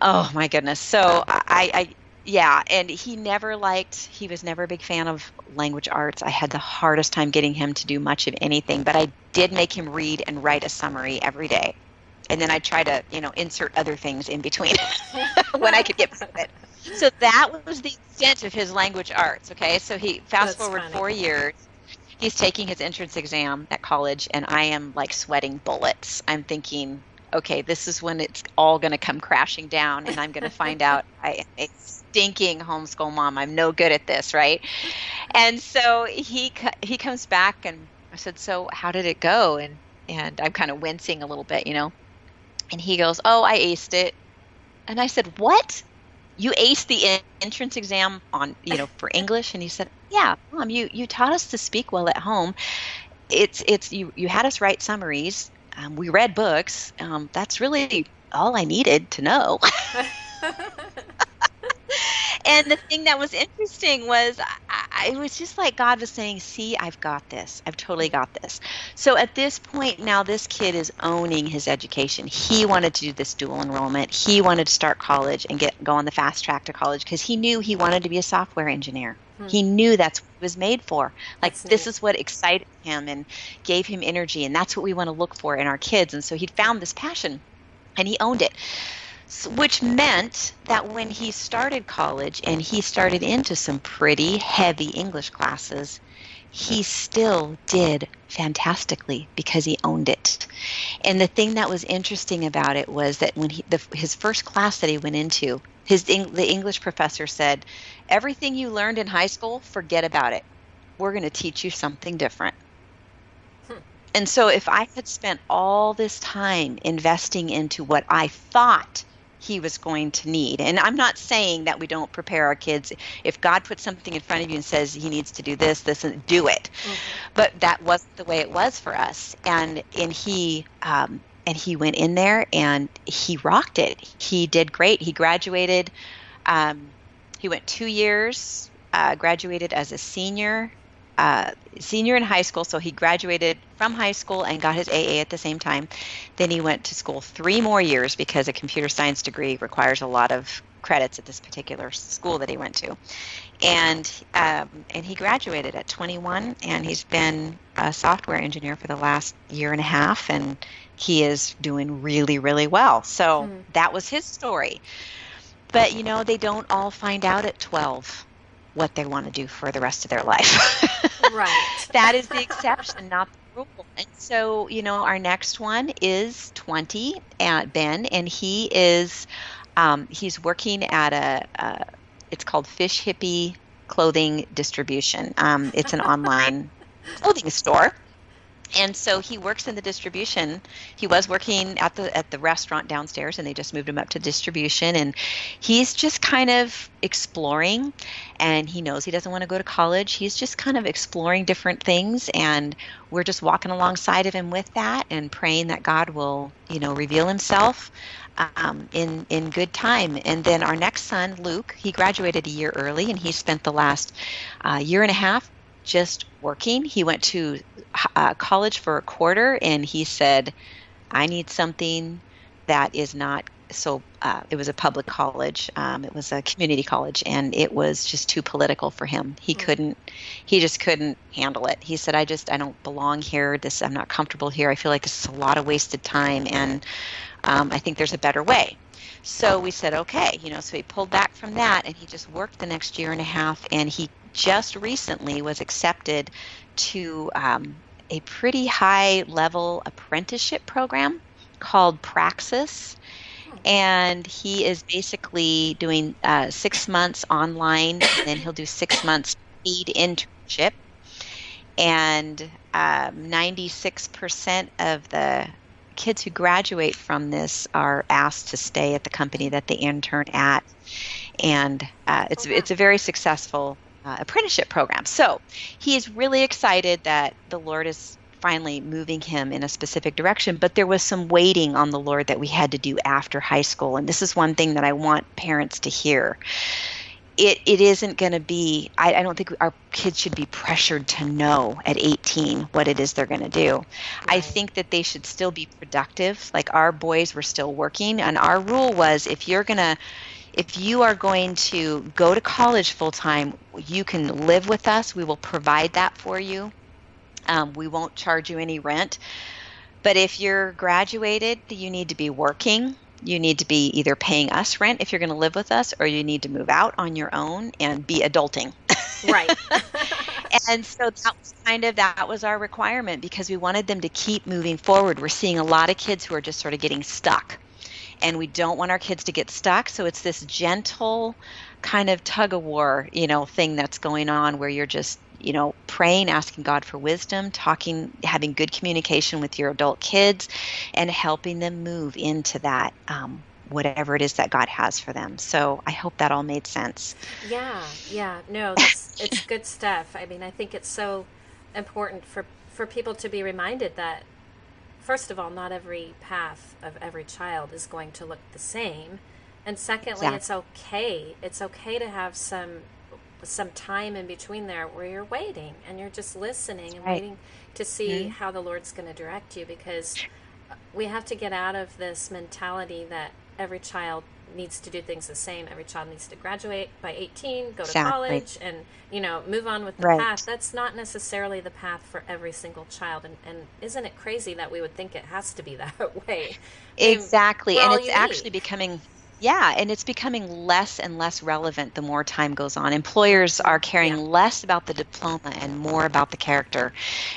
Oh my goodness! So I, I yeah, and he never liked. He was never a big fan of language arts. I had the hardest time getting him to do much of anything, but I did make him read and write a summary every day, and then I try to, you know, insert other things in between when I could get to it. So that was the extent of his language arts. Okay, so he fast That's forward funny. four years he's taking his entrance exam at college and I am like sweating bullets. I'm thinking, okay, this is when it's all going to come crashing down and I'm going to find out I am a stinking homeschool mom. I'm no good at this, right? And so he he comes back and I said, "So, how did it go?" and and I'm kind of wincing a little bit, you know. And he goes, "Oh, I aced it." And I said, "What?" You aced the entrance exam on you know for english and he said yeah mom you you taught us to speak well at home. It's it's you you had us write summaries. Um, we read books. Um, that's really all i needed to know. And the thing that was interesting was I, I, was just like God was saying, "See, I've got this. I've totally got this." So at this point now, this kid is owning his education. He wanted to do this dual enrollment. He wanted to start college and get go on the fast track to college because he knew he wanted to be a software engineer. Hmm. He knew that's what he was made for. Like that's this neat. is what excited him and gave him energy, and that's what we want to look for in our kids. And so he found this passion, and he owned it which meant that when he started college and he started into some pretty heavy English classes, he still did fantastically because he owned it. And the thing that was interesting about it was that when he the, his first class that he went into, his the English professor said, "Everything you learned in high school, forget about it. We're going to teach you something different." Hmm. And so if I had spent all this time investing into what I thought he was going to need. And I'm not saying that we don't prepare our kids. If God puts something in front of you and says he needs to do this, this, and do it. Mm-hmm. But that wasn't the way it was for us. And and he um, and he went in there and he rocked it. He did great. He graduated. Um, he went two years. Uh, graduated as a senior uh, senior in high school, so he graduated from high school and got his AA at the same time. Then he went to school three more years because a computer science degree requires a lot of credits at this particular school that he went to, and um, and he graduated at 21, and he's been a software engineer for the last year and a half, and he is doing really really well. So mm. that was his story. But you know, they don't all find out at 12 what they want to do for the rest of their life. right. that is the exception, not the rule. And so, you know, our next one is 20, at Ben, and he is um, he's working at a, a, it's called Fish Hippie Clothing Distribution. Um, it's an online clothing store and so he works in the distribution. He was working at the at the restaurant downstairs and they just moved him up to distribution. And he's just kind of exploring and he knows he doesn't want to go to college. He's just kind of exploring different things and we're just walking alongside of him with that and praying that god will you know reveal himself um, in in good time. And then our next son, Luke, he graduated a year early, and he spent the last uh, year and a half just working. He went to uh, college for a quarter and he said, I need something that is not so uh, it was a public college um, it was a community college and it was just too political for him. He mm-hmm. couldn't he just couldn't handle it. He said i just i don't belong here. This i'm not comfortable here. I feel like this is a lot of wasted time and um, i think there's a better way. So we said okay you know so he pulled back from that and he just worked the next year and a half and he just recently was accepted to um, a pretty high level apprenticeship program called Praxis. And he is basically doing uh, six months online, and then he'll do six months paid internship. And um, 96% of the kids who graduate from this are asked to stay at the company that they intern at. And uh, it's, it's a very successful uh, apprenticeship program. So he is really excited that the Lord is finally moving him in a specific direction. But there was some waiting on the Lord that we had to do after high school. And this is one thing that I want parents to hear. it, it isn't going to be I, I, don't think our kids should be pressured to know at 18 what it is they're going to do right. i think that they should still be productive like our boys were still working and our rule was if you're going to if you are going to go to college full time you can live with us. We will provide that for you. Um, we won't charge you any rent. But if you're graduated you need to be working. You need to be either paying us rent if you're going to live with us or you need to move out on your own and be adulting. Right. And so that was kind of that was our requirement because we wanted them to keep moving forward. We're seeing a lot of kids who are just sort of getting stuck and we don't want our kids to get stuck so it's this gentle kind of tug of war you know thing that's going on where you're just you know, praying, asking God for wisdom, talking, having good communication with your adult kids, and helping them move into that um, whatever it is that God has for them. So I hope that all made sense. Yeah, yeah, no, it's good stuff. I mean, I think it's so important for for people to be reminded that first of all, not every path of every child is going to look the same. And secondly, exactly. it's okay. It's okay to have some some time in between there where you're waiting and you're just listening and right. waiting to see mm-hmm. how the Lord's going to direct you because we have to get out of this mentality that every child needs to do things the same. Every child needs to graduate by 18, go to exactly. college, and you know move on with the right. path. That's not necessarily the path for every single child. And, and isn't it crazy that we would think it has to be that way? Exactly, and it's unique. actually becoming yeah, and it's becoming less and less relevant the more time goes on. Employers are caring yeah. less about the diploma and more about the character.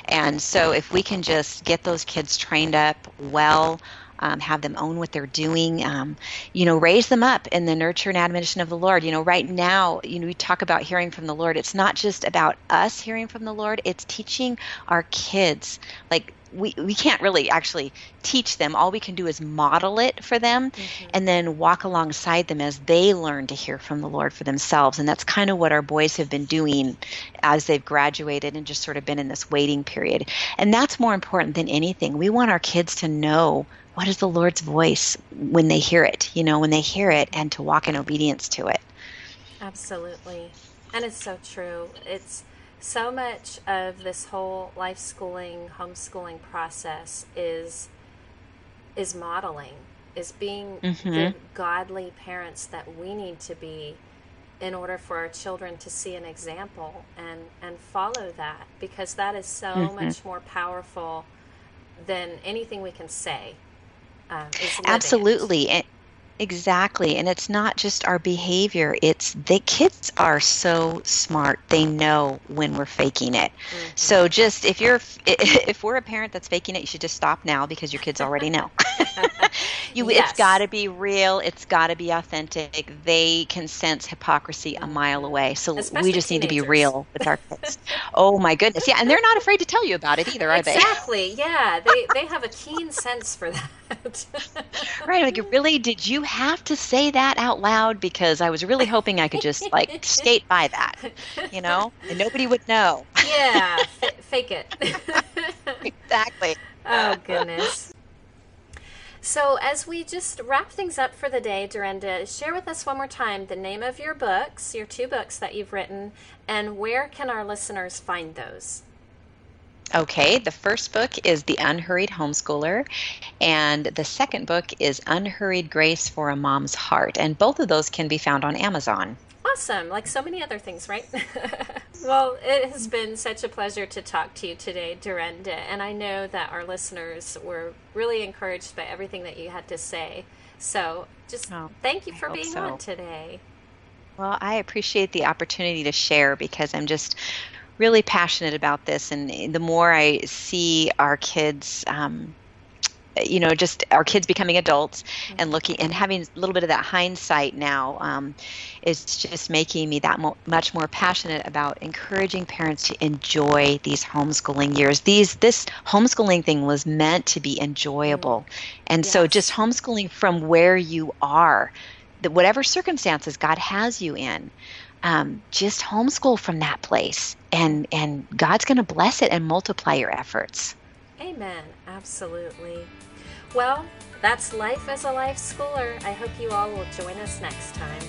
And so if we can just get those kids trained up well, um, have them own what they're doing, um, you know, raise them up in the nurture and admonition of the Lord. You know, right now, you know, we talk about hearing from the Lord. It's not just about us hearing from the Lord, it's teaching our kids. Like, we, we can't really actually teach them. All we can do is model it for them mm-hmm. and then walk alongside them as they learn to hear from the Lord for themselves. And that's kind of what our boys have been doing as they've graduated and just sort of been in this waiting period. And that's more important than anything. We want our kids to know what is the Lord's voice when they hear it, you know, when they hear it and to walk in obedience to it. Absolutely. And it's so true. It's so much of this whole life schooling, homeschooling process is is modeling, is being mm-hmm. the godly parents that we need to be in order for our children to see an example and and follow that because that is so mm-hmm. much more powerful than anything we can say. Um, Absolutely. It. Exactly. And it's not just our behavior, it's the kids are so smart. They know when we're faking it. Mm-hmm. So just if you're if we're a parent that's faking it, you should just stop now because your kids already know. you yes. it's got to be real, it's got to be authentic. They can sense hypocrisy a mile away. So Especially we just teenagers. need to be real with our kids. oh my goodness. Yeah, and they're not afraid to tell you about it either, are exactly. they? Exactly. Yeah. They they have a keen sense for that. right. Like really did you have to say that out loud because I was really hoping I could just like skate by that, you know, and nobody would know. Yeah, f- fake it. exactly. Oh goodness. So, as we just wrap things up for the day, Durenda, share with us one more time the name of your books, your two books that you've written, and where can our listeners find those? Okay, the first book is The Unhurried Homeschooler, and the second book is Unhurried Grace for a Mom's Heart, and both of those can be found on Amazon. Awesome, like so many other things, right? well, it has been such a pleasure to talk to you today, Durenda, and I know that our listeners were really encouraged by everything that you had to say. So, just oh, thank you for being so. on today. Well, I appreciate the opportunity to share because I'm just really passionate about this, and the more I see our kids. Um, you know, just our kids becoming adults mm-hmm. and looking and having a little bit of that hindsight now um, is just making me that mo- much more passionate about encouraging parents to enjoy these homeschooling years. These this homeschooling thing was meant to be enjoyable, mm-hmm. and yes. so just homeschooling from where you are, that whatever circumstances God has you in um, just homeschool from that place. And and god's going to bless it and multiply your efforts. Amen. Absolutely. Well that's life as a life schooler. I hope you all will join us next time